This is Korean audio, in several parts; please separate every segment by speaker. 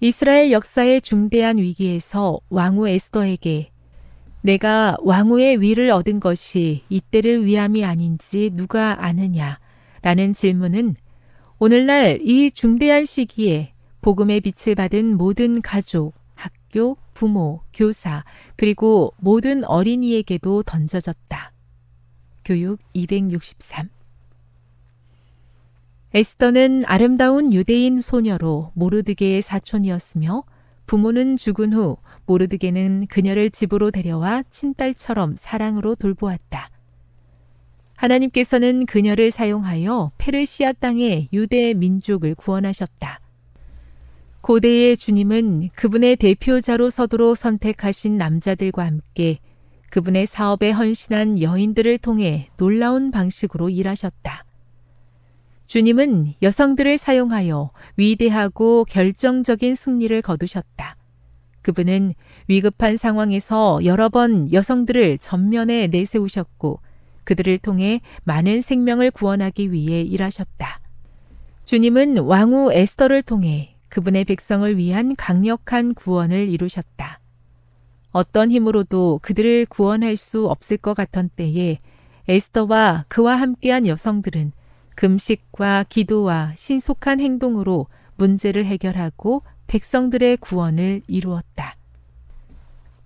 Speaker 1: 이스라엘 역사의 중대한 위기에서 왕후 에스더에게 내가 왕후의 위를 얻은 것이 이때를 위함이 아닌지 누가 아느냐 라는 질문은 오늘날 이 중대한 시기에 복음의 빛을 받은 모든 가족, 학교, 부모, 교사, 그리고 모든 어린이에게도 던져졌다. 교육 263 에스더는 아름다운 유대인 소녀로 모르드게의 사촌이었으며 부모는 죽은 후 모르드게는 그녀를 집으로 데려와 친딸처럼 사랑으로 돌보았다. 하나님께서는 그녀를 사용하여 페르시아 땅의 유대 민족을 구원하셨다. 고대의 주님은 그분의 대표자로 서도록 선택하신 남자들과 함께 그분의 사업에 헌신한 여인들을 통해 놀라운 방식으로 일하셨다. 주님은 여성들을 사용하여 위대하고 결정적인 승리를 거두셨다. 그분은 위급한 상황에서 여러 번 여성들을 전면에 내세우셨고 그들을 통해 많은 생명을 구원하기 위해 일하셨다. 주님은 왕후 에스더를 통해 그분의 백성을 위한 강력한 구원을 이루셨다. 어떤 힘으로도 그들을 구원할 수 없을 것 같던 때에 에스더와 그와 함께한 여성들은 금식과 기도와 신속한 행동으로 문제를 해결하고 백성들의 구원을 이루었다.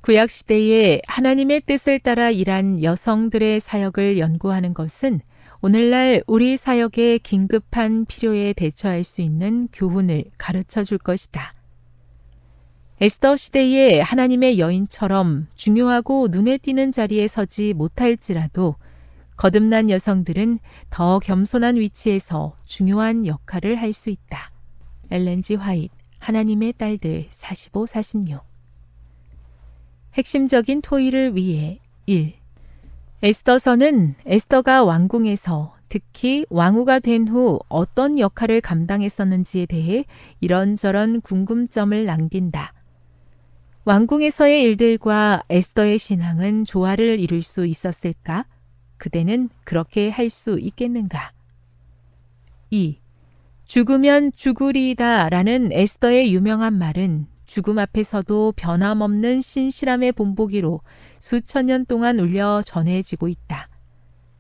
Speaker 1: 구약시대에 하나님의 뜻을 따라 일한 여성들의 사역을 연구하는 것은 오늘날 우리 사역의 긴급한 필요에 대처할 수 있는 교훈을 가르쳐 줄 것이다. 에스더 시대의 하나님의 여인처럼 중요하고 눈에 띄는 자리에 서지 못할지라도 거듭난 여성들은 더 겸손한 위치에서 중요한 역할을 할 수 있다. 엘렌지 화이트, 하나님의 딸들 45, 46 핵심적인 토의를 위해 1. 에스더서는 에스더가 왕궁에서 특히 왕후가 된 후 어떤 역할을 감당했었는지에 대해 이런저런 궁금점을 남긴다. 왕궁에서의 일들과 에스더의 신앙은 조화를 이룰 수 있었을까? 그대는 그렇게 할 수 있겠는가? 2. 죽으면 죽으리이다 라는 에스더의 유명한 말은 죽음 앞에서도 변함없는 신실함의 본보기로 수천 년 동안 울려 전해지고 있다.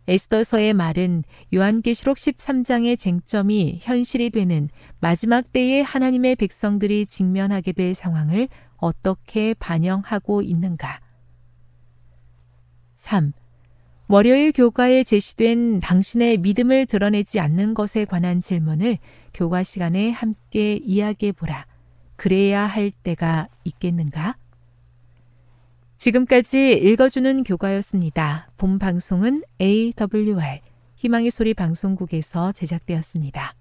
Speaker 1: 에스더서의 말은 요한계시록 13장의 쟁점이 현실이 되는 마지막 때에 하나님의 백성들이 직면하게 될 상황을 어떻게 반영하고 있는가. 3. 월요일 교과에 제시된 당신의 믿음을 드러내지 않는 것에 관한 질문을 교과 시간에 함께 이야기해 보라. 그래야 할 때가 있겠는가? 지금까지 읽어주는 교과였습니다. 본 방송은 AWR 희망의 소리 방송국에서 제작되었습니다.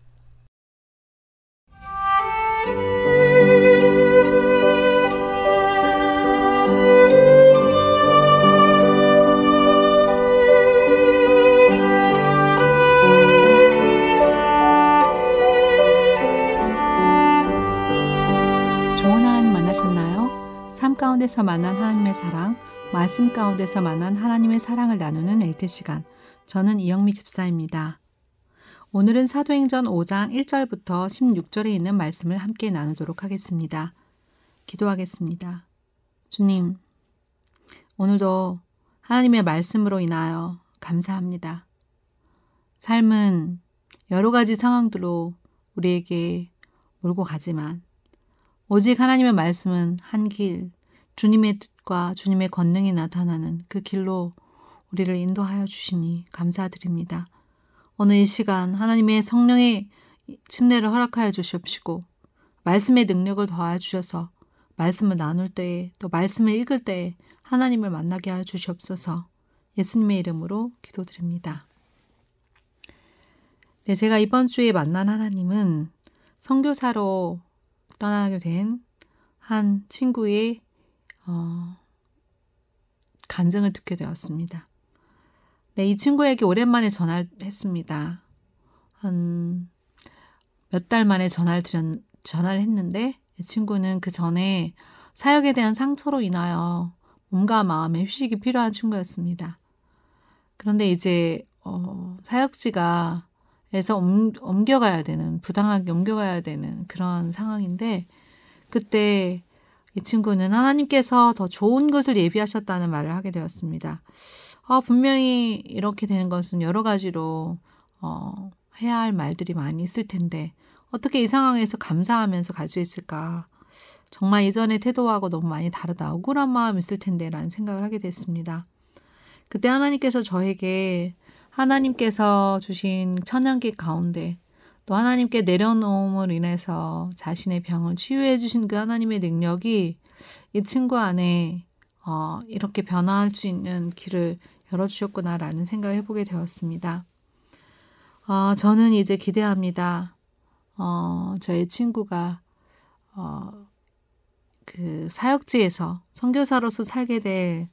Speaker 2: 가운데서 만난 하나님의 사랑, 말씀 가운데서 만난 하나님의 사랑을 나누는 엘트 시간. 저는 이영미 집사입니다. 오늘은 사도행전 5장 1절부터 16절에 있는 말씀을 함께 나누도록 하겠습니다. 기도하겠습니다. 주님, 오늘도 하나님의 말씀으로 인하여 감사합니다. 삶은 여러 가지 상황들로 우리에게 몰고 가지만 오직 하나님의 말씀은 한 길, 주님의 뜻과 주님의 권능이 나타나는 그 길로 우리를 인도하여 주시니 감사드립니다. 오늘 이 시간 하나님의 성령의 침례를 허락하여 주시옵시고 말씀의 능력을 더하여 주셔서 말씀을 나눌 때에 또 말씀을 읽을 때에 하나님을 만나게 하여 주시옵소서 예수님의 이름으로 기도드립니다. 네, 제가 이번 주에 만난 하나님은 선교사로 떠나게 된 한 친구의 어, 간증을 듣게 되었습니다. 네, 이 친구에게 오랜만에 전화를 했습니다. 한 몇 달 만에 전화를 드렸, 전화를 했는데 이 친구는 그 전에 사역에 대한 상처로 인하여 몸과 마음의 휴식이 필요한 친구였습니다. 그런데 이제 어, 사역지가 에서 옮, 옮겨가야 되는 부당하게 옮겨가야 되는 그런 상황인데 그때 이 친구는 하나님께서 더 좋은 것을 예비하셨다는 말을 하게 되었습니다. 어, 분명히 이렇게 되는 것은 여러 가지로 어, 해야 할 말들이 많이 있을 텐데 어떻게 이 상황에서 감사하면서 갈 수 있을까? 정말 예전의 태도하고 너무 많이 다르다. 억울한 마음 있을 텐데라는 생각을 하게 됐습니다. 그때 하나님께서 저에게 하나님께서 주신 천연기 가운데 또 하나님께 내려놓음을 인해서 자신의 병을 치유해 주신 그 하나님의 능력이 이 친구 안에 어, 이렇게 변화할 수 있는 길을 열어주셨구나라는 생각을 해보게 되었습니다. 어, 저는 이제 기대합니다. 어, 저의 친구가 어, 그 사역지에서 선교사로서 살게 될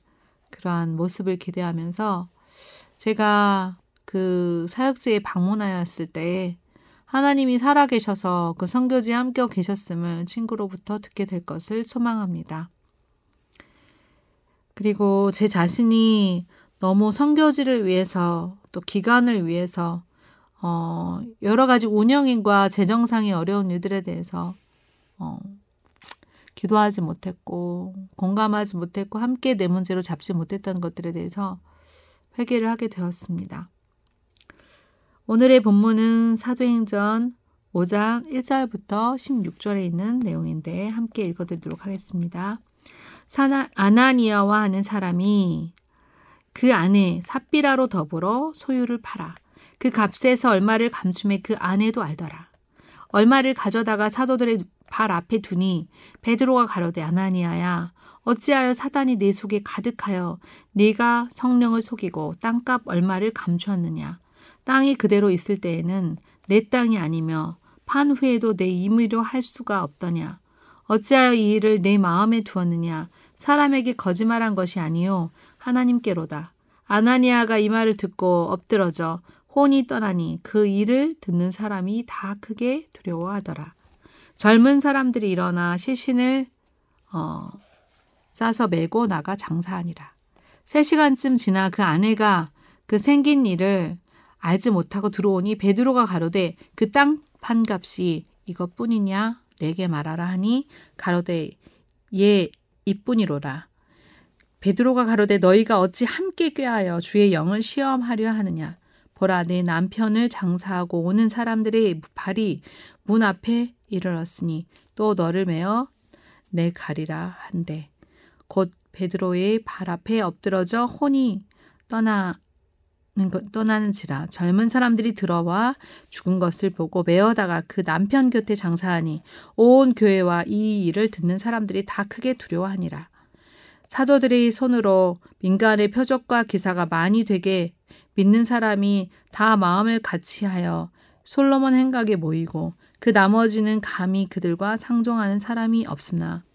Speaker 2: 그러한 모습을 기대하면서 제가 그 사역지에 방문하였을 때 하나님이 살아계셔서 그 선교지에 함께 계셨음을 친구로부터 듣게 될 것을 소망합니다. 그리고 제 자신이 너무 선교지를 위해서 또 기간을 위해서 어, 여러 가지 운영인과 재정상의 어려운 일들에 대해서 어, 기도하지 못했고 공감하지 못했고 함께 내 문제로 잡지 못했던 것들에 대해서 회개를 하게 되었습니다. 오늘의 본문은 사도행전 5장 1절부터 16절에 있는 내용인데 함께 읽어드리도록 하겠습니다. 사나, 아나니아와 하는 사람이 그 아내 삽비라로 더불어 소유를 팔아 그 값에서 얼마를 감춤해 그 아내도 알더라. 얼마를 가져다가 사도들의 발 앞에 두니 베드로가 가로되 아나니아야 어찌하여 사단이 내 속에 가득하여 네가 성령을 속이고 땅값 얼마를 감추었느냐 땅이 그대로 있을 때에는 내 땅이 아니며 판 후에도 내 임의로 할 수가 없더냐. 어찌하여 이 일을 내 마음에 두었느냐. 사람에게 거짓말한 것이 아니요 하나님께로다. 아나니아가 이 말을 듣고 엎드러져 혼이 떠나니 그 일을 듣는 사람이 다 크게 두려워하더라. 젊은 사람들이 일어나 시신을 어, 싸서 메고 나가 장사하니라. 세 시간쯤 지나 그 아내가 그 생긴 일을 알지 못하고 들어오니 베드로가 가로되 그땅 판값이 이것뿐이냐? 내게 말하라 하니 가로되 예 이뿐이로라. 베드로가 가로되 너희가 어찌 함께 꾀하여 주의 영을 시험하려 하느냐? 보라 내 남편을 장사하고 오는 사람들의 발이 문 앞에 이르렀으니 또 너를 메어 내 가리라 한대. 곧 베드로의 발 앞에 엎드러져 혼이 떠나 떠나는지라 젊은 사람들이 들어와 죽은 것을 보고 메어다가 그 남편 곁에 장사하니 온 교회와 이 일을 듣는 사람들이 다 크게 두려워하니라. 사도들의 손으로 민간의 표적과 기사가 많이 되게 믿는 사람이 다 마음을 같이하여 솔로몬 행각에 모이고 그 나머지는 감히 그들과 상종하는 사람이 없으나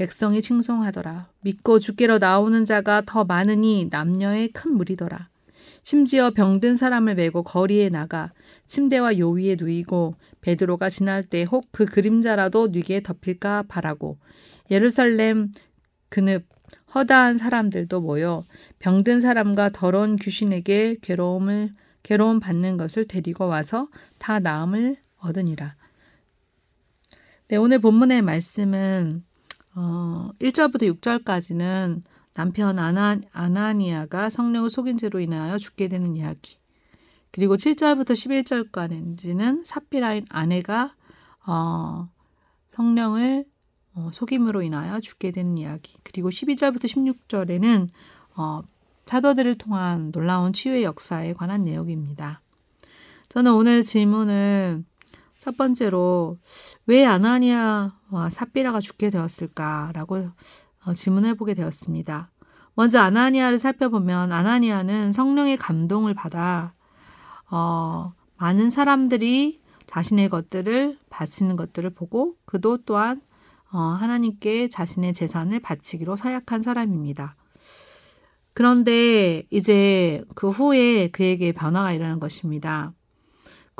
Speaker 2: 백성이 칭송하더라. 믿고 주께로 나오는 자가 더 많으니 남녀의 큰 무리더라. 심지어 병든 사람을 메고 거리에 나가 침대와 요위에 누이고 베드로가 지날 때 혹 그 그림자라도 뉘게 덮일까 바라고 예루살렘 그늪 허다한 사람들도 모여 병든 사람과 더러운 귀신에게 괴로움을 괴로움 받는 것을 데리고 와서 다 나음을 얻으니라. 네, 오늘 본문의 말씀은 어, 1절부터 6절까지는 남편 아나, 아나니아가 성령을 속인 죄로 인하여 죽게 되는 이야기. 그리고 7절부터 11절까지는 사피라인 아내가 어, 성령을 어, 속임으로 인하여 죽게 되는 이야기. 그리고 12절부터 16절에는 어, 사도들을 통한 놀라운 치유의 역사에 관한 내용입니다. 저는 오늘 질문을 첫 번째로 왜 아나니아와 삽비라가 죽게 되었을까라고 어, 질문해 보게 되었습니다. 먼저 아나니아를 살펴보면 아나니아는 성령의 감동을 받아 어, 많은 사람들이 자신의 것들을 바치는 것들을 보고 그도 또한 어, 하나님께 자신의 재산을 바치기로 서약한 사람입니다. 그런데 이제 그 후에 그에게 변화가 일어난 것입니다.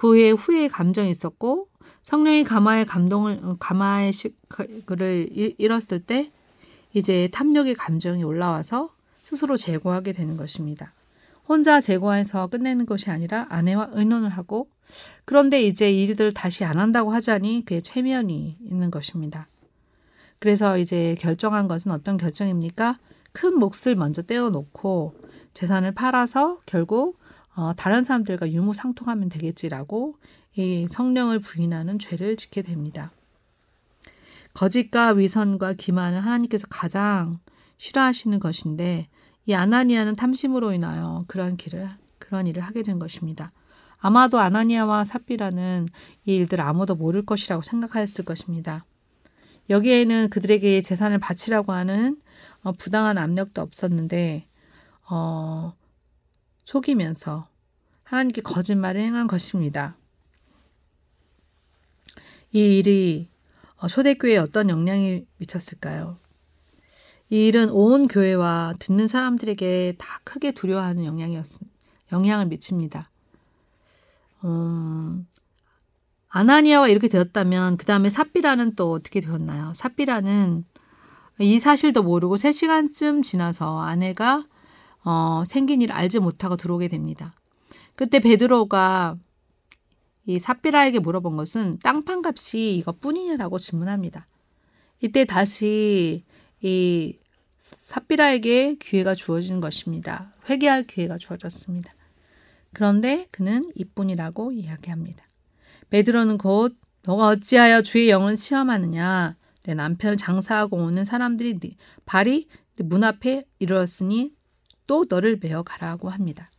Speaker 2: 그 후에 후회의 감정이 있었고 성령의 감화의 감동을 어, 감화의 그를 잃었을 때 이제 탐욕의 감정이 올라와서 스스로 제거하게 되는 것입니다. 혼자 제거해서 끝내는 것이 아니라 아내와 의논을 하고 그런데 이제 일들을 다시 안 한다고 하자니 그의 체면이 있는 것입니다. 그래서 이제 결정한 것은 어떤 결정입니까? 큰 몫을 먼저 떼어놓고 재산을 팔아서 결국 어, 다른 사람들과 유무상통하면 되겠지라고 이 성령을 부인하는 죄를 짓게 됩니다. 거짓과 위선과 기만을 하나님께서 가장 싫어하시는 것인데 이 아나니아는 탐심으로 인하여 그런 길을 그런 일을 하게 된 것입니다. 아마도 아나니아와 삽비라는 이 일들 아무도 모를 것이라고 생각하였을 것입니다. 여기에는 그들에게 재산을 바치라고 하는 어, 부당한 압력도 없었는데 어, 속이면서 하나님께 거짓말을 행한 것입니다. 이 일이 어, 초대교회에 어떤 영향이 미쳤을까요? 이 일은 온 교회와 듣는 사람들에게 다 크게 두려워하는 영향이었, 영향을 미칩니다. 음, 아나니아와 이렇게 되었다면 그 다음에 삽비라는 또 어떻게 되었나요? 삽비라는 이 사실도 모르고 3시간쯤 지나서 아내가 어, 생긴 일을 알지 못하고 들어오게 됩니다. 그때 베드로가 이 삽비라에게 물어본 것은 땅판 값이 이것뿐이냐라고 질문합니다. 이때 다시 이 삽비라에게 기회가 주어진 것입니다. 회개할 기회가 주어졌습니다. 그런데 그는 이뿐이라고 이야기합니다. 베드로는 곧 너가 어찌하여 주의 영을 시험하느냐 내 남편을 장사하고 오는 사람들이 네 발이 문 앞에 이르렀으니 또 너를 메어 가라고 합니다.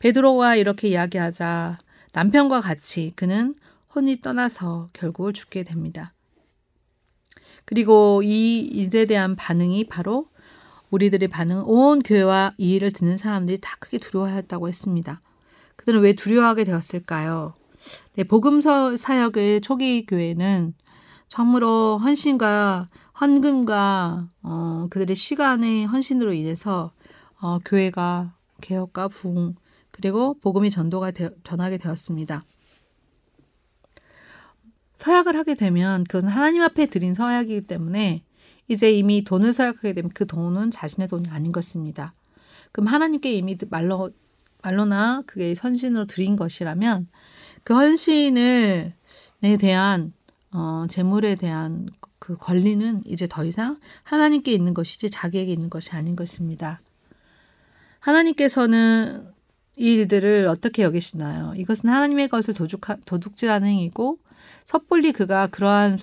Speaker 2: 베드로가 이렇게 이야기하자 남편과 같이 그는 혼이 떠나서 결국 죽게 됩니다. 그리고 이 일에 대한 반응이 바로 우리들의 반응, 온 교회와 이 일을 듣는 사람들이 다 크게 두려워했다고 했습니다. 그들은 왜 두려워하게 되었을까요? 네, 복음서 사역의 초기 교회는 참으로 헌신과 헌금과 어, 그들의 시간의 헌신으로 인해서 어, 교회가 개혁과 부흥 그리고 복음이 전도가 되, 전하게 되었습니다. 서약을 하게 되면 그것은 하나님 앞에 드린 서약이기 때문에 이제 이미 돈을 서약하게 되면 그 돈은 자신의 돈이 아닌 것입니다. 그럼 하나님께 이미 말로 말로나 그게 선신으로 드린 것이라면 그 헌신을 에 대한 어, 재물에 대한 그 권리는 이제 더 이상 하나님께 있는 것이지 자기에게 있는 것이 아닌 것입니다. 하나님께서는 이 일들을 어떻게 여기시나요? 이것은 하나님의 것을 도둑하, 도둑질하는 행위고 섣불리 그가 그러한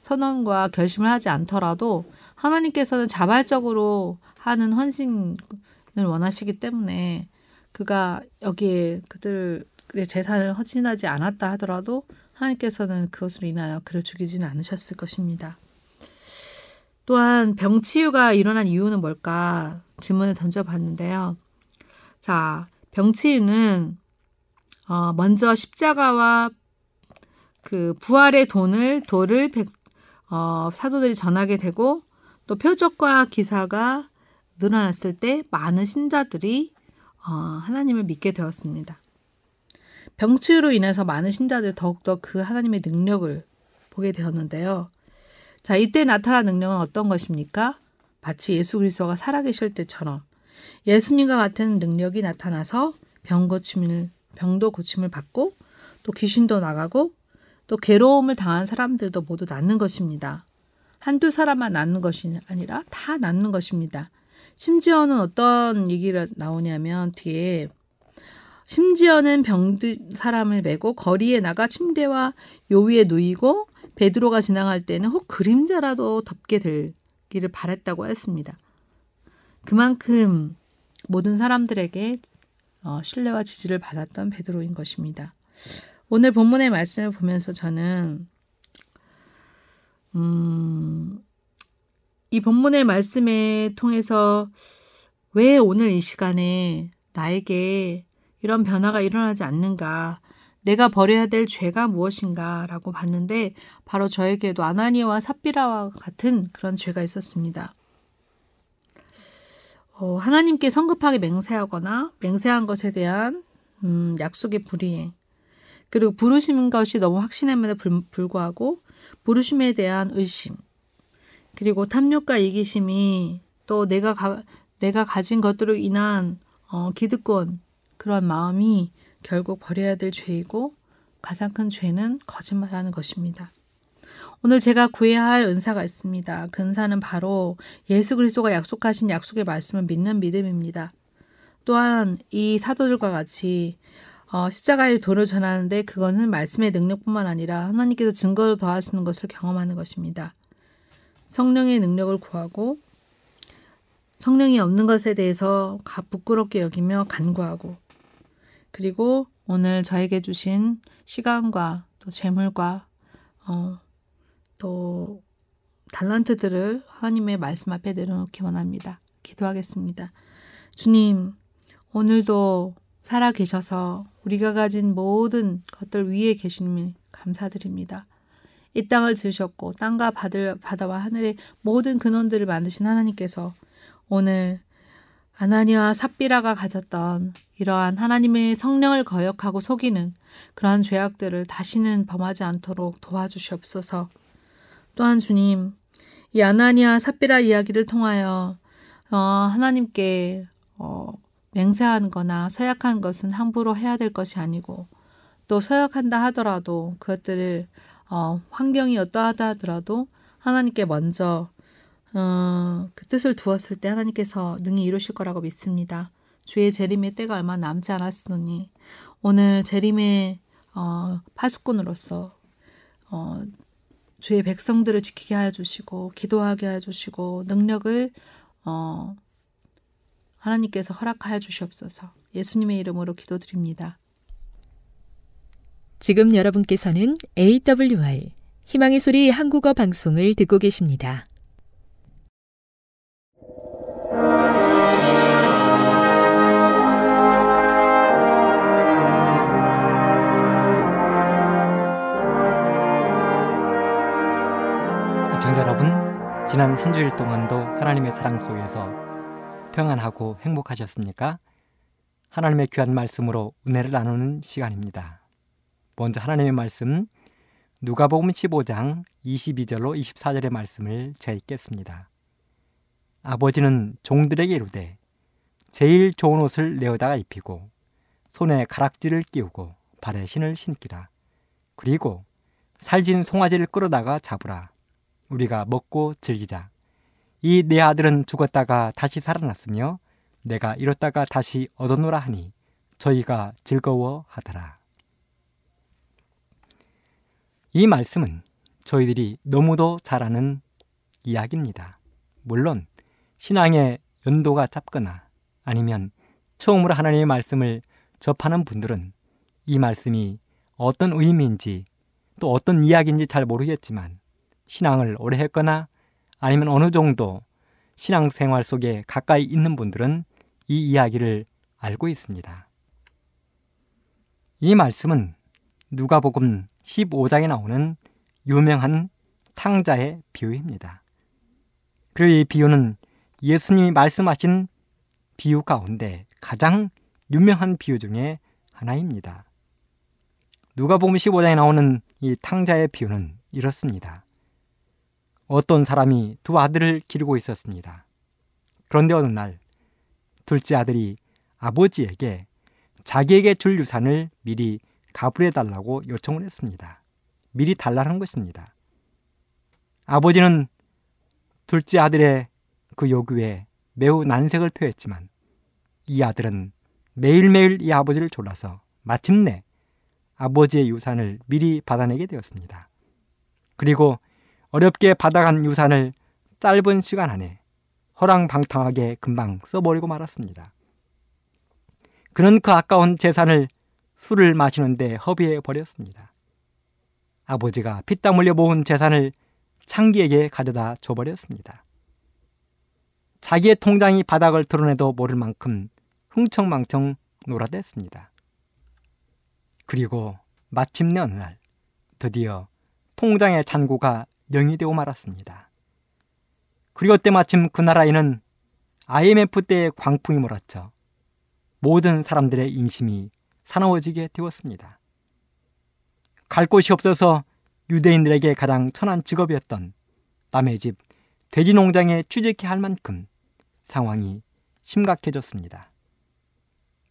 Speaker 2: 선언과 결심을 하지 않더라도 하나님께서는 자발적으로 하는 헌신을 원하시기 때문에 그가 여기에 그들의 재산을 헌신하지 않았다 하더라도 하나님께서는 그것으로 인하여 그를 죽이지는 않으셨을 것입니다. 또한 병치유가 일어난 이유는 뭘까 질문을 던져봤는데요. 자, 병치유는 어, 먼저 십자가와 그 부활의 돈을 도를 백, 어, 사도들이 전하게 되고 또 표적과 기사가 늘어났을 때 많은 신자들이 어, 하나님을 믿게 되었습니다. 병치유로 인해서 많은 신자들이 더욱더 그 하나님의 능력을 보게 되었는데요. 자, 이때 나타난 능력은 어떤 것입니까? 마치 예수 그리스도가 살아계실 때처럼 예수님과 같은 능력이 나타나서 병 고침을 병도 고침을 받고 또 귀신도 나가고 또 괴로움을 당한 사람들도 모두 낫는 것입니다. 한두 사람만 낫는 것이 아니라 다 낫는 것입니다. 심지어는 어떤 얘기가 나오냐면 뒤에 심지어는 병든 사람을 메고 거리에 나가 침대와 요 위에 누이고 베드로가 지나갈 때는 혹 그림자라도 덮게 되기를 바랬다고 했습니다. 그만큼 모든 사람들에게 어, 신뢰와 지지를 받았던 베드로인 것입니다. 오늘 본문의 말씀을 보면서 저는 음, 이 본문의 말씀에 통해서 왜 오늘 이 시간에 나에게 이런 변화가 일어나지 않는가? 내가 버려야 될 죄가 무엇인가? 라고 봤는데 바로 저에게도 아나니와 삽비라와 같은 그런 죄가 있었습니다. 어, 하나님께 성급하게 맹세하거나 맹세한 것에 대한 음, 약속의 불이행 그리고 부르신 것이 너무 확신함에도 불, 불구하고 부르심에 대한 의심 그리고 탐욕과 이기심이 또 내가 가, 내가 가진 것들로 인한 어, 기득권 그런 마음이 결국 버려야 될 죄이고 가장 큰 죄는 거짓말하는 것입니다. 오늘 제가 구해야 할 은사가 있습니다. 그 은사는 바로 예수 그리스도가 약속하신 약속의 말씀을 믿는 믿음입니다. 또한 이 사도들과 같이 어, 십자가의 도를 전하는데 그거는 말씀의 능력뿐만 아니라 하나님께서 증거를 더하시는 것을 경험하는 것입니다. 성령의 능력을 구하고 성령이 없는 것에 대해서 부끄럽게 여기며 간구하고 그리고 오늘 저에게 주신 시간과 또 재물과 어, 또 달란트들을 하나님의 말씀 앞에 내려놓기 원합니다. 기도하겠습니다. 주님, 오늘도 살아 계셔서 우리가 가진 모든 것들 위에 계시니 감사드립니다. 이 땅을 지으셨고 땅과 바다와 하늘의 모든 근원들을 만드신 하나님께서 오늘 아나니와 삽비라가 가졌던 이러한 하나님의 성령을 거역하고 속이는 그러한 죄악들을 다시는 범하지 않도록 도와주시옵소서. 또한 주님, 이 아나니아 삽비라 이야기를 통하여 어, 하나님께 어, 맹세하는 거나 서약한 것은 함부로 해야 될 것이 아니고 또 서약한다 하더라도 그것들을 어, 환경이 어떠하다 하더라도 하나님께 먼저 어, 그 뜻을 두었을 때 하나님께서 능히 이루실 거라고 믿습니다. 주의 재림의 때가 얼마 남지 않았으니 오늘 재림의 어, 파수꾼으로서 어, 주의 백성들을 지키게 하여 주시고 기도하게 하여 주시고 능력을 어, 하나님께서 허락하여 주시옵소서. 예수님의 이름으로 기도드립니다.
Speaker 1: 지금 여러분께서는 AWR 희망의 소리 한국어 방송을 듣고 계십니다.
Speaker 3: 지난 한 주일 동안도 하나님의 사랑 속에서 평안하고 행복하셨습니까? 하나님의 귀한 말씀으로 은혜를 나누는 시간입니다. 먼저 하나님의 말씀 누가복음 15장 22절로 24절의 말씀을 제가 읽겠습니다. 아버지는 종들에게 이르되 제일 좋은 옷을 내어다가 입히고 손에 가락지를 끼우고 발에 신을 신기라. 그리고 살진 송아지를 끌어다가 잡으라. 우리가 먹고 즐기자. 이 내 아들은 죽었다가 다시 살아났으며 내가 잃었다가 다시 얻어노라 하니 저희가 즐거워하더라. 이 말씀은 저희들이 너무도 잘 아는 이야기입니다. 물론 신앙의 연도가 짧거나 아니면 처음으로 하나님의 말씀을 접하는 분들은 이 말씀이 어떤 의미인지 또 어떤 이야기인지 잘 모르겠지만 신앙을 오래 했거나 아니면 어느 정도 신앙생활 속에 가까이 있는 분들은 이 이야기를 알고 있습니다. 이 말씀은 누가복음 15장에 나오는 유명한 탕자의 비유입니다. 그리고 이 비유는 예수님이 말씀하신 비유 가운데 가장 유명한 비유 중에 하나입니다. 누가복음 15장에 나오는 이 탕자의 비유는 이렇습니다. 어떤 사람이 두 아들을 기르고 있었습니다. 그런데 어느 날 둘째 아들이 아버지에게 자기에게 줄 유산을 미리 가불해 달라고 요청을 했습니다. 미리 달라는 것입니다. 아버지는 둘째 아들의 그 요구에 매우 난색을 표했지만 이 아들은 매일매일 이 아버지를 졸라서 마침내 아버지의 유산을 미리 받아내게 되었습니다. 그리고 어렵게 받아간 유산을 짧은 시간 안에 허랑방탕하게 금방 써버리고 말았습니다. 그는 그 아까운 재산을 술을 마시는데 허비해 버렸습니다. 아버지가 피땀 흘려 모은 재산을 창기에게 가져다 줘버렸습니다. 자기의 통장이 바닥을 드러내도 모를 만큼 흥청망청 놀아댔습니다. 그리고 마침내 어느 날 드디어 통장의 잔고가 영이 되고 말았습니다. 그리고 때 마침 그 나라에는 IMF 때의 광풍이 몰았죠. 모든 사람들의 인심이 사나워지게 되었습니다. 갈 곳이 없어서 유대인들에게 가장 천한 직업이었던 남의 집 돼지 농장에 취직해야 할 만큼 상황이 심각해졌습니다.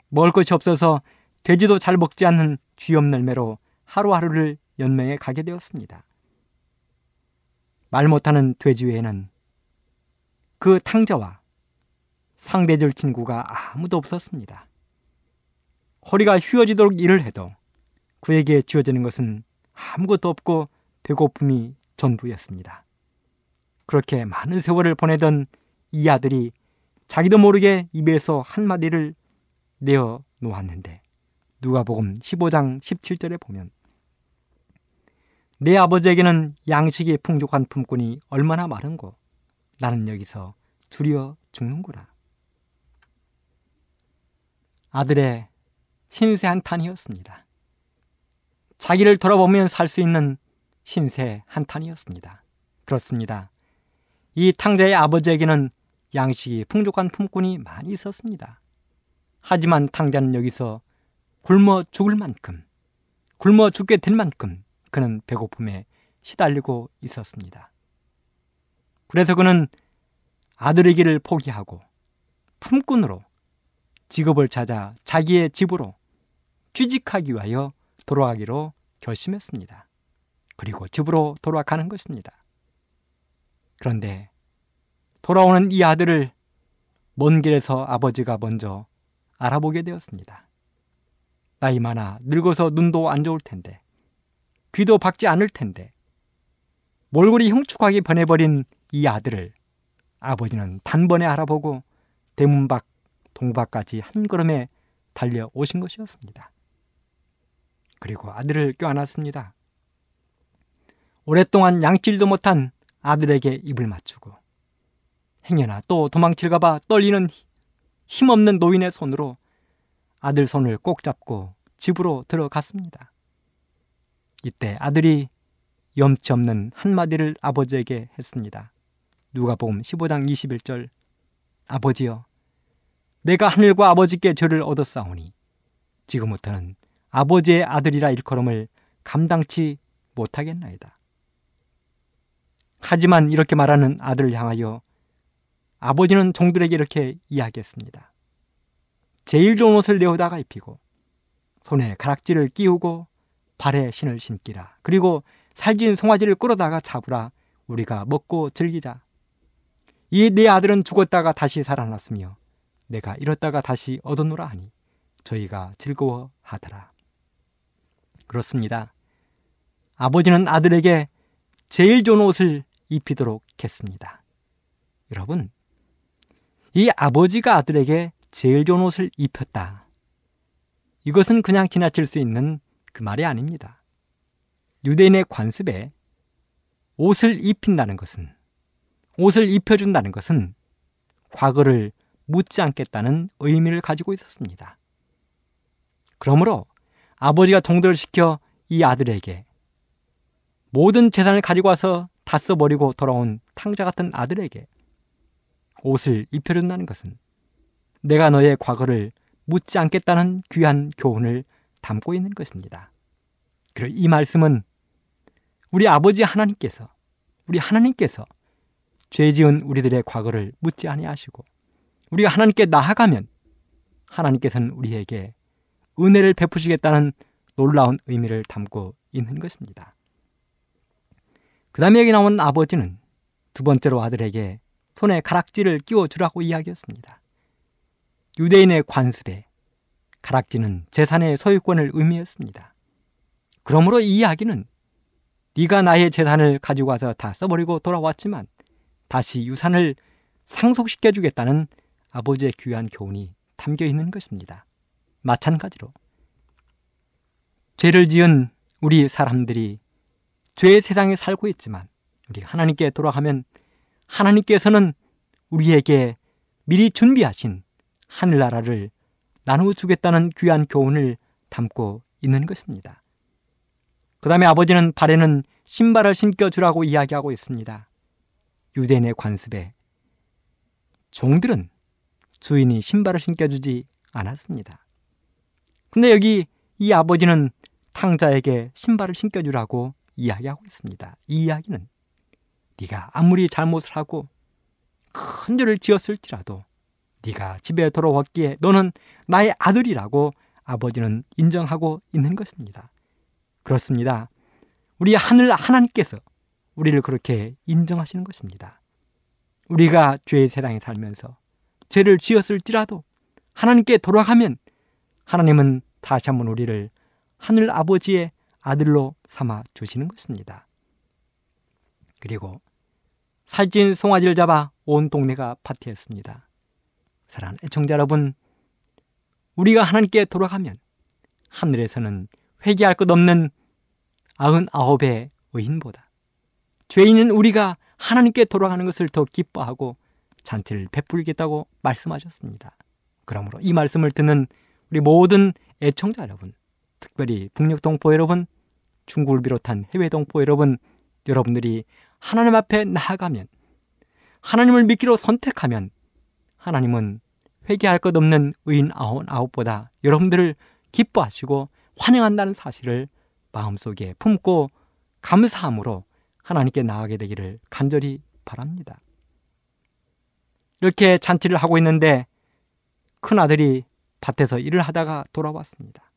Speaker 3: 먹을 것이 없어서 돼지도 잘 먹지 않는 쥐염널매로 하루하루를 연명해 가게 되었습니다. 말 못하는 돼지 외에는 그 탕자와 상대줄 친구가 아무도 없었습니다. 허리가 휘어지도록 일을 해도 그에게 주어지는 것은 아무것도 없고 배고픔이 전부였습니다. 그렇게 많은 세월을 보내던 이 아들이 자기도 모르게 입에서 한마디를 내어 놓았는데 누가복음 15장 17절에 보면 내 아버지에게는 양식이 풍족한 품꾼이 얼마나 많은고 나는 여기서 두려 죽는구나. 아들의 신세 한탄이었습니다. 자기를 돌아보면 살 수 있는 신세 한탄이었습니다. 그렇습니다. 이 탕자의 아버지에게는 양식이 풍족한 품꾼이 많이 있었습니다. 하지만 탕자는 여기서 굶어 죽을 만큼, 굶어 죽게 될 만큼 그는 배고픔에 시달리고 있었습니다. 그래서 그는 아들의 길을 포기하고 품꾼으로 직업을 찾아 자기의 집으로 취직하기 위하여 돌아가기로 결심했습니다. 그리고 집으로 돌아가는 것입니다. 그런데 돌아오는 이 아들을 먼 길에서 아버지가 먼저 알아보게 되었습니다. 나이 많아 늙어서 눈도 안 좋을 텐데, 귀도 박지 않을 텐데, 몰골이 흉측하게 변해버린 이 아들을 아버지는 단번에 알아보고 대문 밖 동밖까지 한 걸음에 달려오신 것이었습니다. 그리고 아들을 껴안았습니다. 오랫동안 양질도 못한 아들에게 입을 맞추고 행여나 또 도망칠까봐 떨리는 힘없는 노인의 손으로 아들 손을 꼭 잡고 집으로 들어갔습니다. 이때 아들이 염치 없는 한마디를 아버지에게 했습니다. 누가복음 15장 21절 아버지여 내가 하늘과 아버지께 죄를 얻었사오니 지금부터는 아버지의 아들이라 일컬음을 감당치 못하겠나이다. 하지만 이렇게 말하는 아들을 향하여 아버지는 종들에게 이렇게 이야기했습니다. 제일 좋은 옷을 내어다가 입히고 손에 가락지를 끼우고 발에 신을 신기라. 그리고 살진 송아지를 끌어다가 잡으라. 우리가 먹고 즐기자. 이네 아들은 죽었다가 다시 살아났으며 내가 잃었다가 다시 얻어노라 하니 저희가 즐거워하더라. 그렇습니다. 아버지는 아들에게 제일 좋은 옷을 입히도록 했습니다. 여러분, 이 아버지가 아들에게 제일 좋은 옷을 입혔다. 이것은 그냥 지나칠 수 있는 그 말이 아닙니다. 유대인의 관습에 옷을 입힌다는 것은, 옷을 입혀준다는 것은 과거를 묻지 않겠다는 의미를 가지고 있었습니다. 그러므로 아버지가 동도를 시켜 이 아들에게 모든 재산을 가지고 와서 다 써버리고 돌아온 탕자 같은 아들에게 옷을 입혀준다는 것은 내가 너의 과거를 묻지 않겠다는 귀한 교훈을 담고 있는 것입니다. 그리고 이 말씀은 우리 아버지 하나님께서 우리 하나님께서 죄 지은 우리들의 과거를 묻지 아니하시고 우리가 하나님께 나아가면 하나님께서는 우리에게 은혜를 베푸시겠다는 놀라운 의미를 담고 있는 것입니다. 그 다음에 여기 나온 아버지는 두 번째로 아들에게 손에 가락지를 끼워 주라고 이야기했습니다. 유대인의 관습에 가락지는 재산의 소유권을 의미했습니다. 그러므로 이 이야기는 네가 나의 재산을 가지고 와서 다 써버리고 돌아왔지만 다시 유산을 상속시켜 주겠다는 아버지의 귀한 교훈이 담겨 있는 것입니다. 마찬가지로 죄를 지은 우리 사람들이 죄의 세상에 살고 있지만 우리 하나님께 돌아가면 하나님께서는 우리에게 미리 준비하신 하늘나라를 나누어 주겠다는 귀한 교훈을 담고 있는 것입니다. 그 다음에 아버지는 발에는 신발을 신겨주라고 이야기하고 있습니다. 유대인의 관습에 종들은 주인이 신발을 신겨주지 않았습니다. 근데 여기 이 아버지는 탕자에게 신발을 신겨주라고 이야기하고 있습니다. 이 이야기는 네가 아무리 잘못을 하고 큰 죄를 지었을지라도 네가 집에 돌아왔기에 너는 나의 아들이라고 아버지는 인정하고 있는 것입니다. 그렇습니다. 우리 하늘 하나님께서 우리를 그렇게 인정하시는 것입니다. 우리가 죄의 세상에 살면서 죄를 지었을지라도 하나님께 돌아가면 하나님은 다시 한번 우리를 하늘 아버지의 아들로 삼아 주시는 것입니다. 그리고 살찐 송아지를 잡아 온 동네가 파티했습니다. 사랑하는 애청자 여러분, 우리가 하나님께 돌아가면 하늘에서는 회개할 것 없는 아흔 아홉의 의인보다 죄인은 우리가 하나님께 돌아가는 것을 더 기뻐하고 잔치를 베풀겠다고 말씀하셨습니다. 그러므로 이 말씀을 듣는 우리 모든 애청자 여러분, 특별히 북녘 동포 여러분, 중국을 비롯한 해외 동포 여러분, 여러분들이 하나님 앞에 나아가면 하나님을 믿기로 선택하면 하나님은 회개할 것 없는 의인 아홉보다 여러분들을 기뻐하시고 환영한다는 사실을 마음속에 품고 감사함으로 하나님께 나아가게 되기를 간절히 바랍니다. 이렇게 잔치를 하고 있는데 큰 아들이 밭에서 일을 하다가 돌아왔습니다.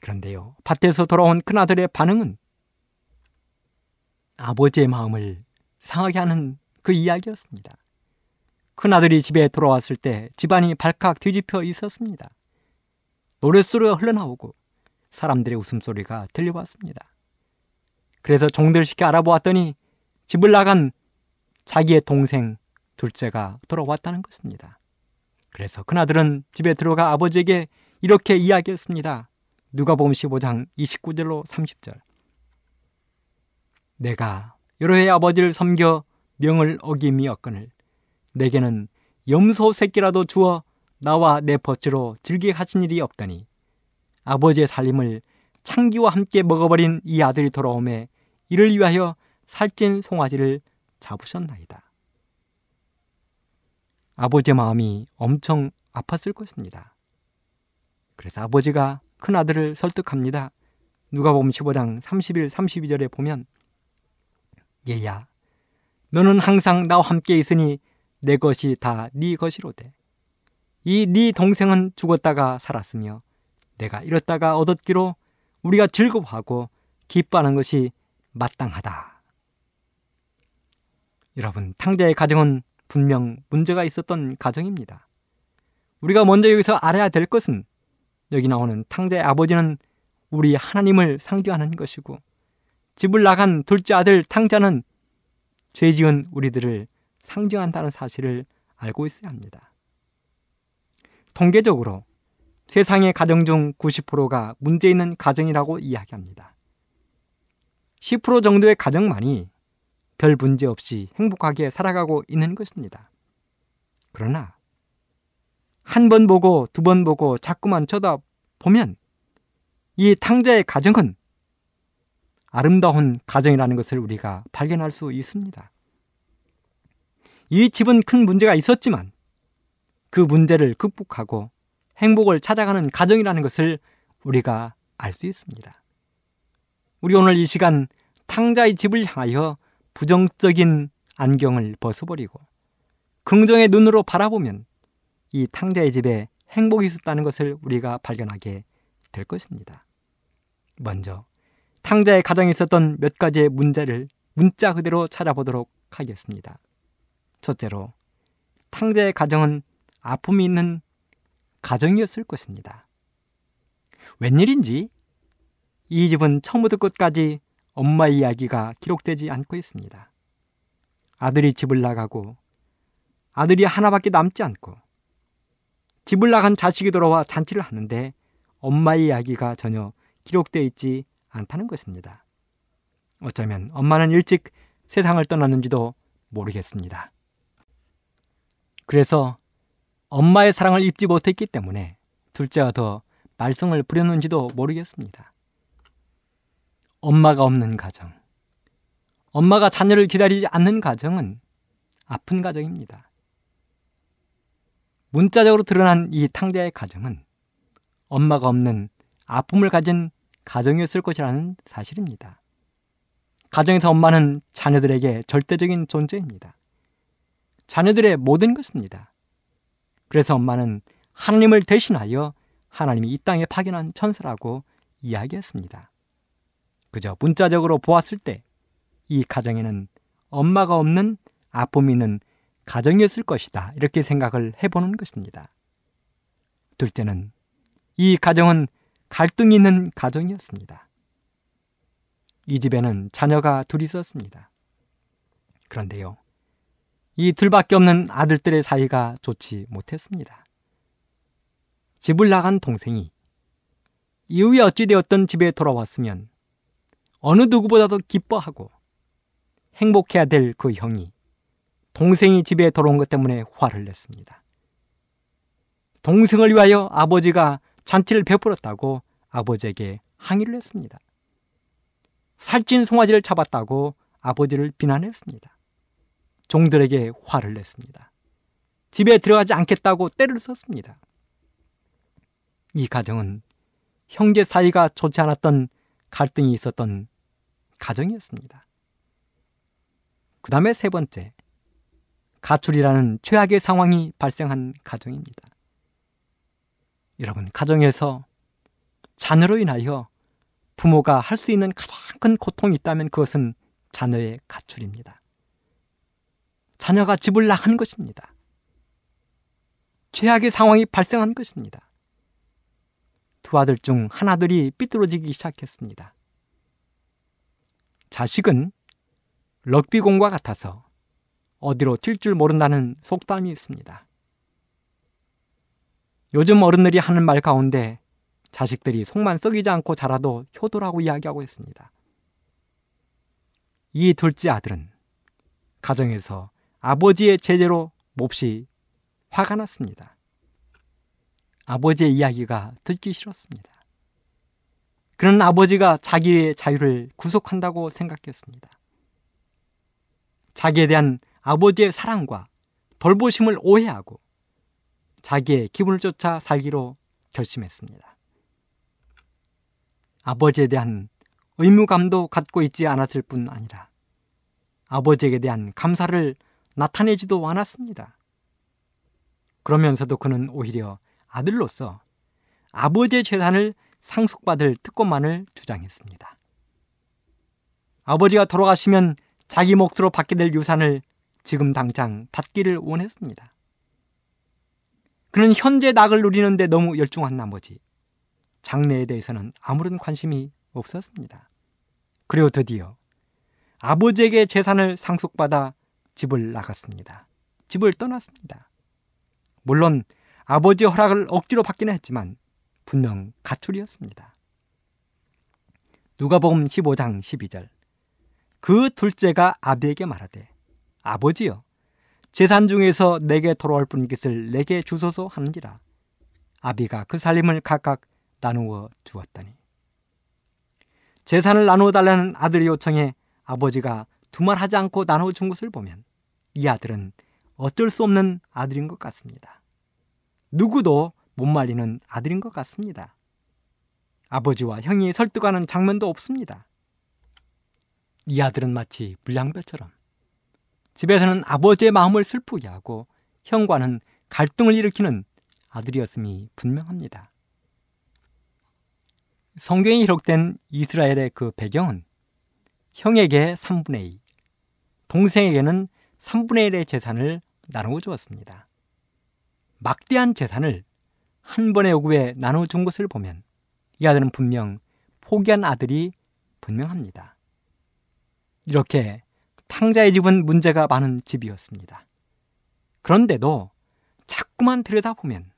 Speaker 3: 그런데요, 밭에서 돌아온 큰 아들의 반응은 아버지의 마음을 상하게 하는 그 이야기였습니다. 큰 아들이 집에 돌아왔을 때 집안이 발칵 뒤집혀 있었습니다. 노랫소리가 흘러나오고 사람들의 웃음소리가 들려왔습니다. 그래서 종들 시켜 알아보았더니 집을 나간 자기의 동생 둘째가 돌아왔다는 것입니다. 그래서 큰아들은 집에 들어가 아버지에게 이렇게 이야기했습니다. 누가복음 15장 29절로 30절. 내가 여러 해 아버지를 섬겨 명을 어김이었거늘 내게는 염소 새끼라도 주어 나와 내 벗으로 즐기게 하신 일이 없더니 아버지의 살림을 창기와 함께 먹어버린 이 아들이 돌아오매 이를 위하여 살찐 송아지를 잡으셨나이다. 아버지의 마음이 엄청 아팠을 것입니다. 그래서 아버지가 큰 아들을 설득합니다. 누가 보면 15장 31, 32절에 보면 얘야 너는 항상 나와 함께 있으니 내 것이 다 네 것이로되 이 네 동생은 죽었다가 살았으며 내가 이렇다가 얻었기로 우리가 즐거워하고 기뻐하는 것이 마땅하다. 여러분, 탕자의 가정은 분명 문제가 있었던 가정입니다. 우리가 먼저 여기서 알아야 될 것은 여기 나오는 탕자의 아버지는 우리 하나님을 상징하는 것이고 집을 나간 둘째 아들 탕자는 죄 지은 우리들을 상징한다는 사실을 알고 있어야 합니다. 통계적으로 세상의 가정 중 90%가 문제 있는 가정이라고 이야기합니다. 10% 정도의 가정만이 별 문제 없이 행복하게 살아가고 있는 것입니다. 그러나 한 번 보고 두 번 보고 자꾸만 쳐다보면 이 탕자의 가정은 아름다운 가정이라는 것을 우리가 발견할 수 있습니다. 이 집은 큰 문제가 있었지만 그 문제를 극복하고 행복을 찾아가는 가정이라는 것을 우리가 알 수 있습니다. 우리 오늘 이 시간 탕자의 집을 향하여 부정적인 안경을 벗어버리고 긍정의 눈으로 바라보면 이 탕자의 집에 행복이 있었다는 것을 우리가 발견하게 될 것입니다. 먼저 탕자의 가정에 있었던 몇 가지의 문제를 문자 그대로 찾아보도록 하겠습니다. 첫째로 탕자의 가정은 아픔이 있는 가정이었을 것입니다. 웬일인지 이 집은 처음부터 끝까지 엄마 이야기가 기록되지 않고 있습니다. 아들이 집을 나가고 아들이 하나밖에 남지 않고 집을 나간 자식이 돌아와 잔치를 하는데 엄마의 이야기가 전혀 기록되어 있지 않다는 것입니다. 어쩌면 엄마는 일찍 세상을 떠났는지도 모르겠습니다. 그래서 엄마의 사랑을 입지 못했기 때문에 둘째가 더 말썽을 부렸는지도 모르겠습니다. 엄마가 없는 가정. 엄마가 자녀를 기다리지 않는 가정은 아픈 가정입니다. 문자적으로 드러난 이 탕자의 가정은 엄마가 없는 아픔을 가진 가정이었을 것이라는 사실입니다. 가정에서 엄마는 자녀들에게 절대적인 존재입니다. 자녀들의 모든 것입니다. 그래서 엄마는 하나님을 대신하여 하나님이 이 땅에 파견한 천사라고 이야기했습니다. 그저 문자적으로 보았을 때 이 가정에는 엄마가 없는 아픔이 있는 가정이었을 것이다. 이렇게 생각을 해보는 것입니다. 둘째는 이 가정은 갈등이 있는 가정이었습니다. 이 집에는 자녀가 둘 있었습니다. 그런데요, 이 둘밖에 없는 아들들의 사이가 좋지 못했습니다. 집을 나간 동생이 이후에 어찌되었던 집에 돌아왔으면 어느 누구보다도 기뻐하고 행복해야 될 그 형이 동생이 집에 돌아온 것 때문에 화를 냈습니다. 동생을 위하여 아버지가 잔치를 베풀었다고 아버지에게 항의를 했습니다. 살찐 송아지를 잡았다고 아버지를 비난했습니다. 종들에게 화를 냈습니다. 집에 들어가지 않겠다고 때를 썼습니다. 이 가정은 형제 사이가 좋지 않았던 갈등이 있었던 가정이었습니다. 그 다음에 세 번째, 가출이라는 최악의 상황이 발생한 가정입니다. 여러분, 가정에서 자녀로 인하여 부모가 할 수 있는 가장 큰 고통이 있다면 그것은 자녀의 가출입니다. 자녀가 집을 나간 것입니다. 최악의 상황이 발생한 것입니다. 두 아들 중 하나들이 삐뚤어지기 시작했습니다. 자식은 럭비공과 같아서 어디로 튈 줄 모른다는 속담이 있습니다. 요즘 어른들이 하는 말 가운데 자식들이 속만 썩이지 않고 자라도 효도라고 이야기하고 있습니다. 이 둘째 아들은 가정에서 아버지의 제재로 몹시 화가 났습니다. 아버지의 이야기가 듣기 싫었습니다. 그는 아버지가 자기의 자유를 구속한다고 생각했습니다. 자기에 대한 아버지의 사랑과 돌보심을 오해하고 자기의 기분을 쫓아 살기로 결심했습니다. 아버지에 대한 의무감도 갖고 있지 않았을 뿐 아니라 아버지에게 대한 감사를 나타내지도 않았습니다. 그러면서도 그는 오히려 아들로서 아버지의 재산을 상속받을 특권만을 주장했습니다. 아버지가 돌아가시면 자기 몫으로 받게 될 유산을 지금 당장 받기를 원했습니다. 그는 현재 낙을 누리는데 너무 열중한 나머지 장래에 대해서는 아무런 관심이 없었습니다. 그리고 드디어 아버지에게 재산을 상속받아 집을 나갔습니다. 집을 떠났습니다. 물론 아버지의 허락을 억지로 받기는 했지만 분명 가출이었습니다. 누가복음 15장 12절 그 둘째가 아비에게 말하되 아버지여 재산 중에서 내게 돌아올 분깃을 내게 주소서 하는지라 아비가 그 살림을 각각 나누어 주었더니 재산을 나누어 달라는 아들의 요청에 아버지가 두말하지 않고 나누어 준 것을 보면 이 아들은 어쩔 수 없는 아들인 것 같습니다. 누구도 못 말리는 아들인 것 같습니다. 아버지와 형이 설득하는 장면도 없습니다. 이 아들은 마치 불량배처럼 집에서는 아버지의 마음을 슬프게 하고 형과는 갈등을 일으키는 아들이었음이 분명합니다. 성경에 기록된 이스라엘의 그 배경은 형에게 3분의 2, 동생에게는 3분의 1의 재산을 나누어 주었습니다. 막대한 재산을 한 번의 요구에 나눠 준 것을 보면 이 아들은 분명 포기한 아들이 분명합니다. 이렇게 탕자의 집은 문제가 많은 집이었습니다. 그런데도 자꾸만 들여다보면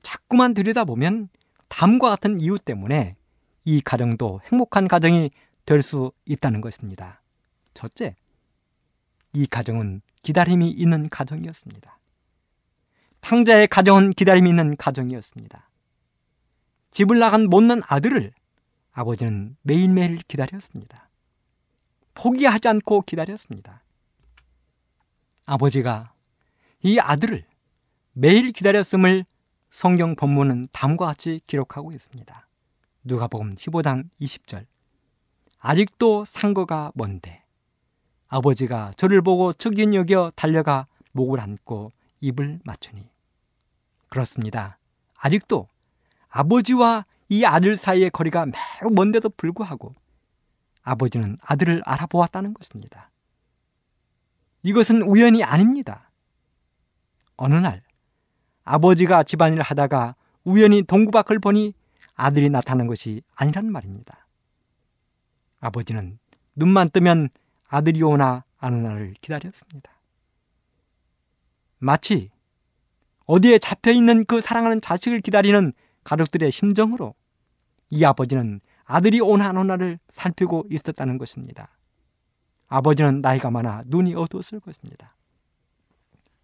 Speaker 3: 자꾸만 들여다보면 다음과 같은 이유 때문에 이 가정도 행복한 가정이 될 수 있다는 것입니다. 첫째, 이 가정은 기다림이 있는 가정이었습니다. 탕자의 가정은 기다림이 있는 가정이었습니다. 집을 나간 못난 아들을 아버지는 매일매일 기다렸습니다. 포기하지 않고 기다렸습니다. 아버지가 이 아들을 매일 기다렸음을 성경 본문은 다음과 같이 기록하고 있습니다. 누가복음 15장 20절. 아직도 상거가 먼데 아버지가 저를 보고 측인 여겨 달려가 목을 안고 입을 맞추니 그렇습니다. 아직도 아버지와 이 아들 사이의 거리가 매우 먼데도 불구하고 아버지는 아들을 알아보았다는 것입니다. 이것은 우연이 아닙니다. 어느 날 아버지가 집안일을 하다가 우연히 동구 밖을 보니 아들이 나타난 것이 아니란 말입니다. 아버지는 눈만 뜨면 아들이 오나 아는 날을 기다렸습니다. 마치 어디에 잡혀 있는 그 사랑하는 자식을 기다리는 가족들의 심정으로 이 아버지는 아들이 오나 안 오나를 살피고 있었다는 것입니다. 아버지는 나이가 많아 눈이 어두웠을 것입니다.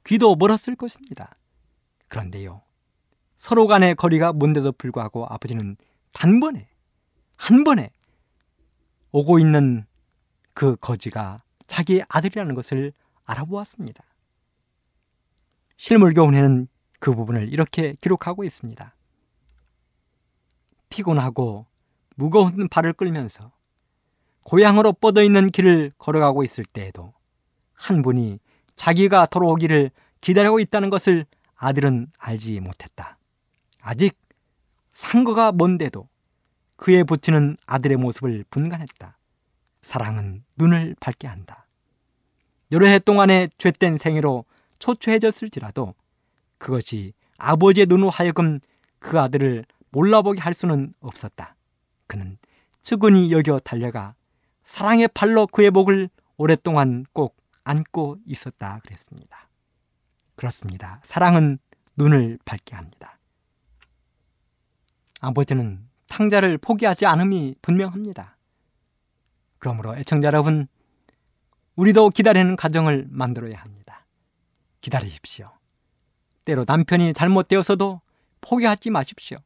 Speaker 3: 귀도 멀었을 것입니다. 그런데요, 서로 간의 거리가 먼데도 불구하고 아버지는 단번에, 한 번에 오고 있는 그 거지가 자기의 아들이라는 것을 알아보았습니다. 실물교훈에는 그 부분을 이렇게 기록하고 있습니다. 피곤하고 무거운 발을 끌면서 고향으로 뻗어 있는 길을 걸어가고 있을 때에도 한 분이 자기가 돌아오기를 기다리고 있다는 것을 아들은 알지 못했다. 아직 상거가 먼데도 그에 붙이는 아들의 모습을 분간했다. 사랑은 눈을 밝게 한다. 여러 해 동안의 죄된 생애로 초췌해졌을지라도 그것이 아버지의 눈으로 하여금 그 아들을 몰라보게 할 수는 없었다. 그는 측은히 여겨 달려가 사랑의 팔로 그의 목을 오랫동안 꼭 안고 있었다 그랬습니다. 그렇습니다. 사랑은 눈을 밝게 합니다. 아버지는 탕자를 포기하지 않음이 분명합니다. 그러므로 애청자 여러분, 우리도 기다리는 가정을 만들어야 합니다. 기다리십시오. 때로 남편이 잘못되어서도 포기하지 마십시오.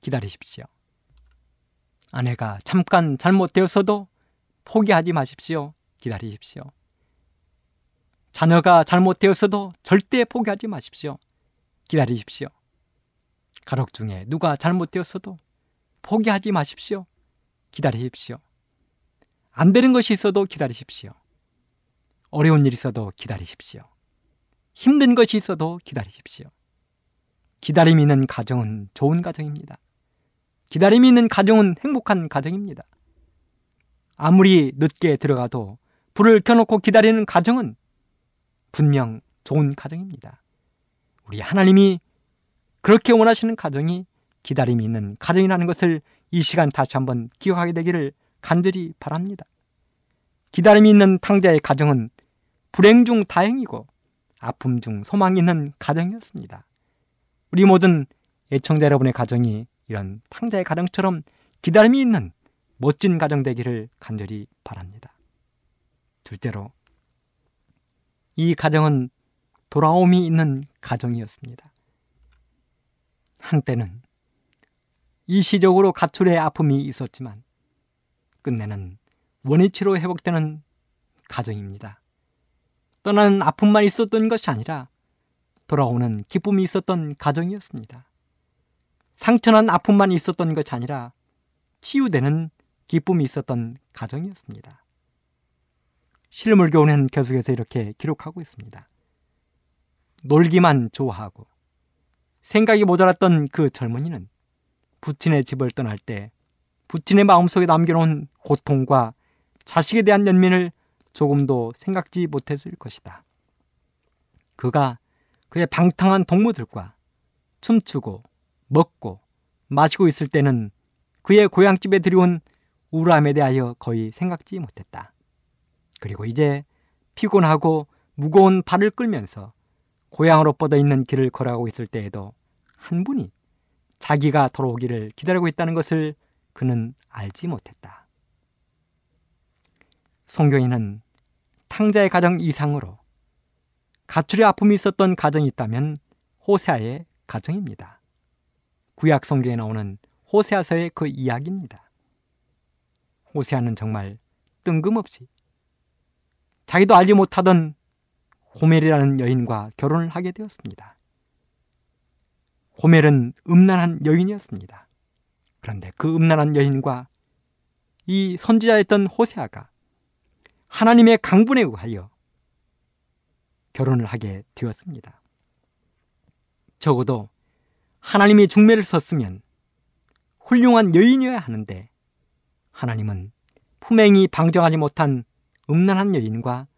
Speaker 3: 기다리십시오. 아내가 잠깐 잘못되어서도 포기하지 마십시오. 기다리십시오. 자녀가 잘못되어서도 절대 포기하지 마십시오. 기다리십시오. 가족 중에 누가 잘못되었어도 포기하지 마십시오. 기다리십시오. 안 되는 것이 있어도 기다리십시오. 어려운 일이 있어도 기다리십시오. 힘든 것이 있어도 기다리십시오. 기다림이 있는 가정은 좋은 가정입니다. 기다림이 있는 가정은 행복한 가정입니다. 아무리 늦게 들어가도 불을 켜놓고 기다리는 가정은 분명 좋은 가정입니다. 우리 하나님이 그렇게 원하시는 가정이 기다림이 있는 가정이라는 것을 이 시간 다시 한번 기억하게 되기를 간절히 바랍니다. 기다림이 있는 탕자의 가정은 불행 중 다행이고 아픔 중 소망이 있는 가정이었습니다. 우리 모든 애청자 여러분의 가정이 이런 탕자의 가정처럼 기다림이 있는 멋진 가정 되기를 간절히 바랍니다. 둘째로 이 가정은 돌아옴이 있는 가정이었습니다. 한때는 일시적으로 가출의 아픔이 있었지만 끝내는 원위치로 회복되는 가정입니다. 떠나는 아픔만 있었던 것이 아니라 돌아오는 기쁨이 있었던 가정이었습니다. 상처난 아픔만 있었던 것이 아니라 치유되는 기쁨이 있었던 가정이었습니다. 실물교훈은 계속해서 이렇게 기록하고 있습니다. 놀기만 좋아하고 생각이 모자랐던 그 젊은이는 부친의 집을 떠날 때 부친의 마음속에 남겨놓은 고통과 자식에 대한 연민을 조금도 생각지 못했을 것이다. 그가 그의 방탕한 동무들과 춤추고 먹고 마시고 있을 때는 그의 고향집에 들여온 우울함에 대하여 거의 생각지 못했다. 그리고 이제 피곤하고 무거운 발을 끌면서 고향으로 뻗어 있는 길을 걸어가고 있을 때에도 한 분이 자기가 돌아오기를 기다리고 있다는 것을 그는 알지 못했다. 성경에는 탕자의 가정 이상으로 가출의 아픔이 있었던 가정이 있다면 호세아의 가정입니다. 구약 성경에 나오는 호세아서의 그 이야기입니다. 호세아는 정말 뜬금없이 자기도 알지 못하던 호멜이라는 여인과 결혼을 하게 되었습니다. 호멜은 음란한 여인이었습니다. 그런데 그 음란한 여인과 이 선지자였던 호세아가 하나님의 강분에 의하여 결혼을 하게 되었습니다. 적어도 하나님이 중매를 썼으면 훌륭한 여인이어야 하는데 하나님은 품행이 방정하지 못한 음란한 여인과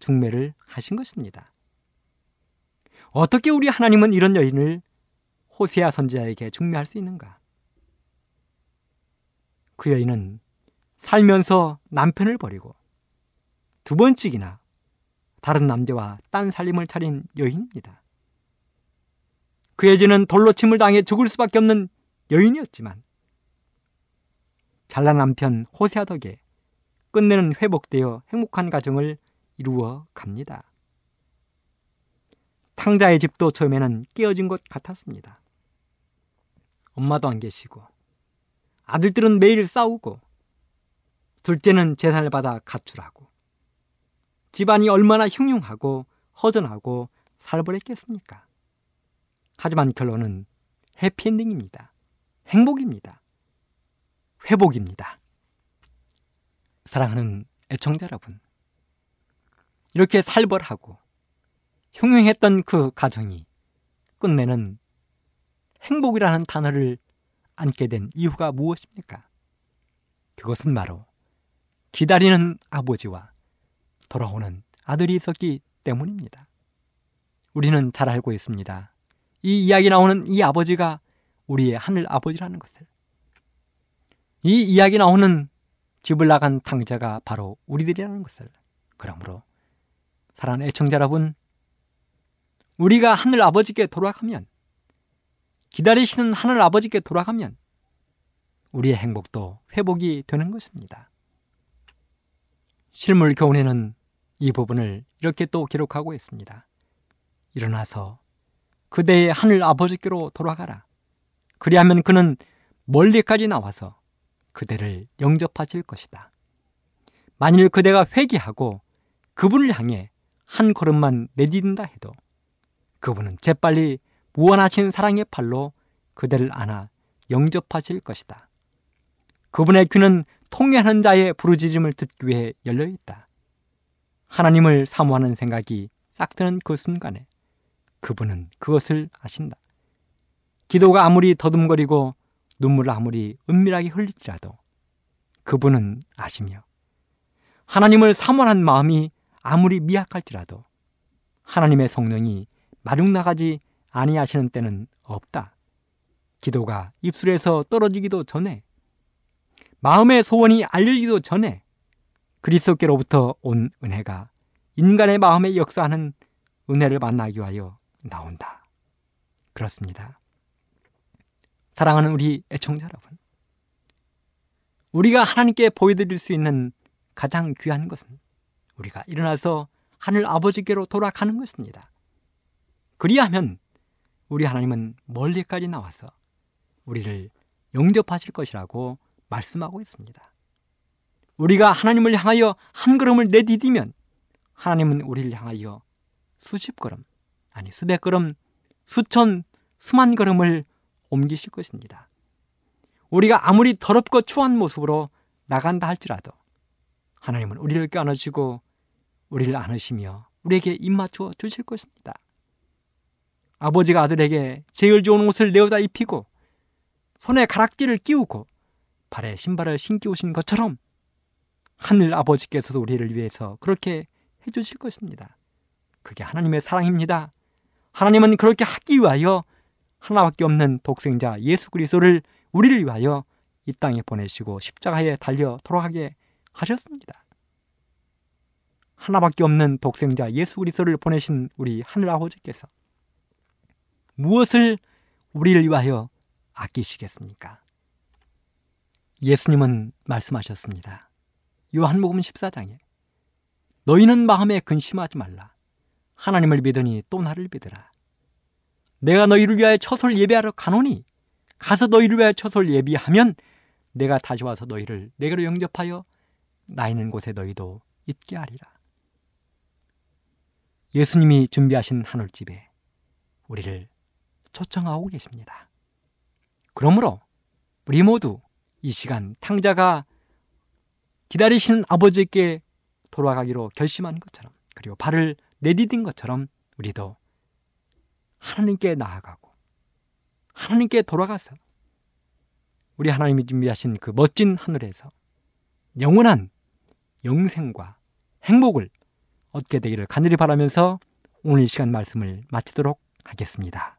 Speaker 3: 중매를 하신 것입니다. 어떻게 우리 하나님은 이런 여인을 호세아 선지자에게 중매할 수 있는가? 그 여인은 살면서 남편을 버리고 두 번씩이나 다른 남자와 딴 살림을 차린 여인입니다. 그의 죄는 돌로 침을 당해 죽을 수밖에 없는 여인이었지만 잘난 남편 호세아 덕에 끝내는 회복되어 행복한 가정을 이루어 갑니다. 탕자의 집도 처음에는 깨어진 것 같았습니다. 엄마도 안 계시고 아들들은 매일 싸우고 둘째는 재산을 받아 가출하고 집안이 얼마나 흉흉하고 허전하고 살벌했겠습니까? 하지만 결론은 해피엔딩입니다. 행복입니다. 회복입니다. 사랑하는 애청자 여러분. 이렇게 살벌하고 흉흉했던 그 가정이 끝내는 행복이라는 단어를 안게 된 이유가 무엇입니까? 그것은 바로 기다리는 아버지와 돌아오는 아들이 있었기 때문입니다. 우리는 잘 알고 있습니다. 이 이야기 나오는 이 아버지가 우리의 하늘 아버지라는 것을. 이 이야기 나오는 집을 나간 탕자가 바로 우리들이라는 것을. 그러므로 사랑하는 애청자 여러분, 우리가 하늘 아버지께 돌아가면 기다리시는 하늘 아버지께 돌아가면 우리의 행복도 회복이 되는 것입니다. 실물 교훈에는 이 부분을 이렇게 또 기록하고 있습니다. 일어나서 그대의 하늘 아버지께로 돌아가라. 그리하면 그는 멀리까지 나와서 그대를 영접하실 것이다. 만일 그대가 회개하고 그분을 향해 한 걸음만 내딛는다 해도 그분은 재빨리 무한하신 사랑의 팔로 그대를 안아 영접하실 것이다. 그분의 귀는 통해하는 자의 부르짖음을 듣기 위해 열려 있다. 하나님을 사모하는 생각이 싹 트는 그 순간에 그분은 그것을 아신다. 기도가 아무리 더듬거리고 눈물을 아무리 은밀하게 흘릴지라도 그분은 아시며 하나님을 사모하는 마음이 아무리 미약할지라도 하나님의 성령이 마륙나가지 아니하시는 때는 없다. 기도가 입술에서 떨어지기도 전에 마음의 소원이 알려지기도 전에 그리스도께로부터 온 은혜가 인간의 마음에 역사하는 은혜를 만나기 위하여 나온다. 그렇습니다. 사랑하는 우리 애청자 여러분. 우리가 하나님께 보여드릴 수 있는 가장 귀한 것은 우리가 일어나서 하늘 아버지께로 돌아가는 것입니다. 그리하면 우리 하나님은 멀리까지 나와서 우리를 영접하실 것이라고 말씀하고 있습니다. 우리가 하나님을 향하여 한 걸음을 내디디면 하나님은 우리를 향하여 수십 걸음, 아니 수백 걸음, 수천, 수만 걸음을 옮기실 것입니다. 우리가 아무리 더럽고 추한 모습으로 나간다 할지라도 하나님은 우리를 껴안으시고 우리를 안으시며 우리에게 입맞추어 주실 것입니다. 아버지가 아들에게 제일 좋은 옷을 내어다 입히고 손에 가락지를 끼우고 발에 신발을 신기 오신 것처럼 하늘 아버지께서도 우리를 위해서 그렇게 해주실 것입니다. 그게 하나님의 사랑입니다. 하나님은 그렇게 하기 위하여 하나밖에 없는 독생자 예수 그리스도를 우리를 위하여 이 땅에 보내시고 십자가에 달려 돌아가게 하셨습니다. 하나밖에 없는 독생자 예수 그리스도를 보내신 우리 하늘 아버지께서 무엇을 우리를 위하여 아끼시겠습니까? 예수님은 말씀하셨습니다. 요한복음 14장에 너희는 마음에 근심하지 말라. 하나님을 믿으니 또 나를 믿으라. 내가 너희를 위하여 처소를 예배하러 가노니 가서 너희를 위하여 처소를 예비하면 내가 다시 와서 너희를 내게로 영접하여 나 있는 곳에 너희도 있게 하리라. 예수님이 준비하신 하늘집에 우리를 초청하고 계십니다. 그러므로 우리 모두 이 시간 탕자가 기다리시는 아버지께 돌아가기로 결심한 것처럼 그리고 발을 내디딘 것처럼 우리도 하나님께 나아가고 하나님께 돌아가서 우리 하나님이 준비하신 그 멋진 하늘에서 영원한 영생과 행복을 얻게 되기를 간절히 바라면서 오늘 이 시간 말씀을 마치도록 하겠습니다.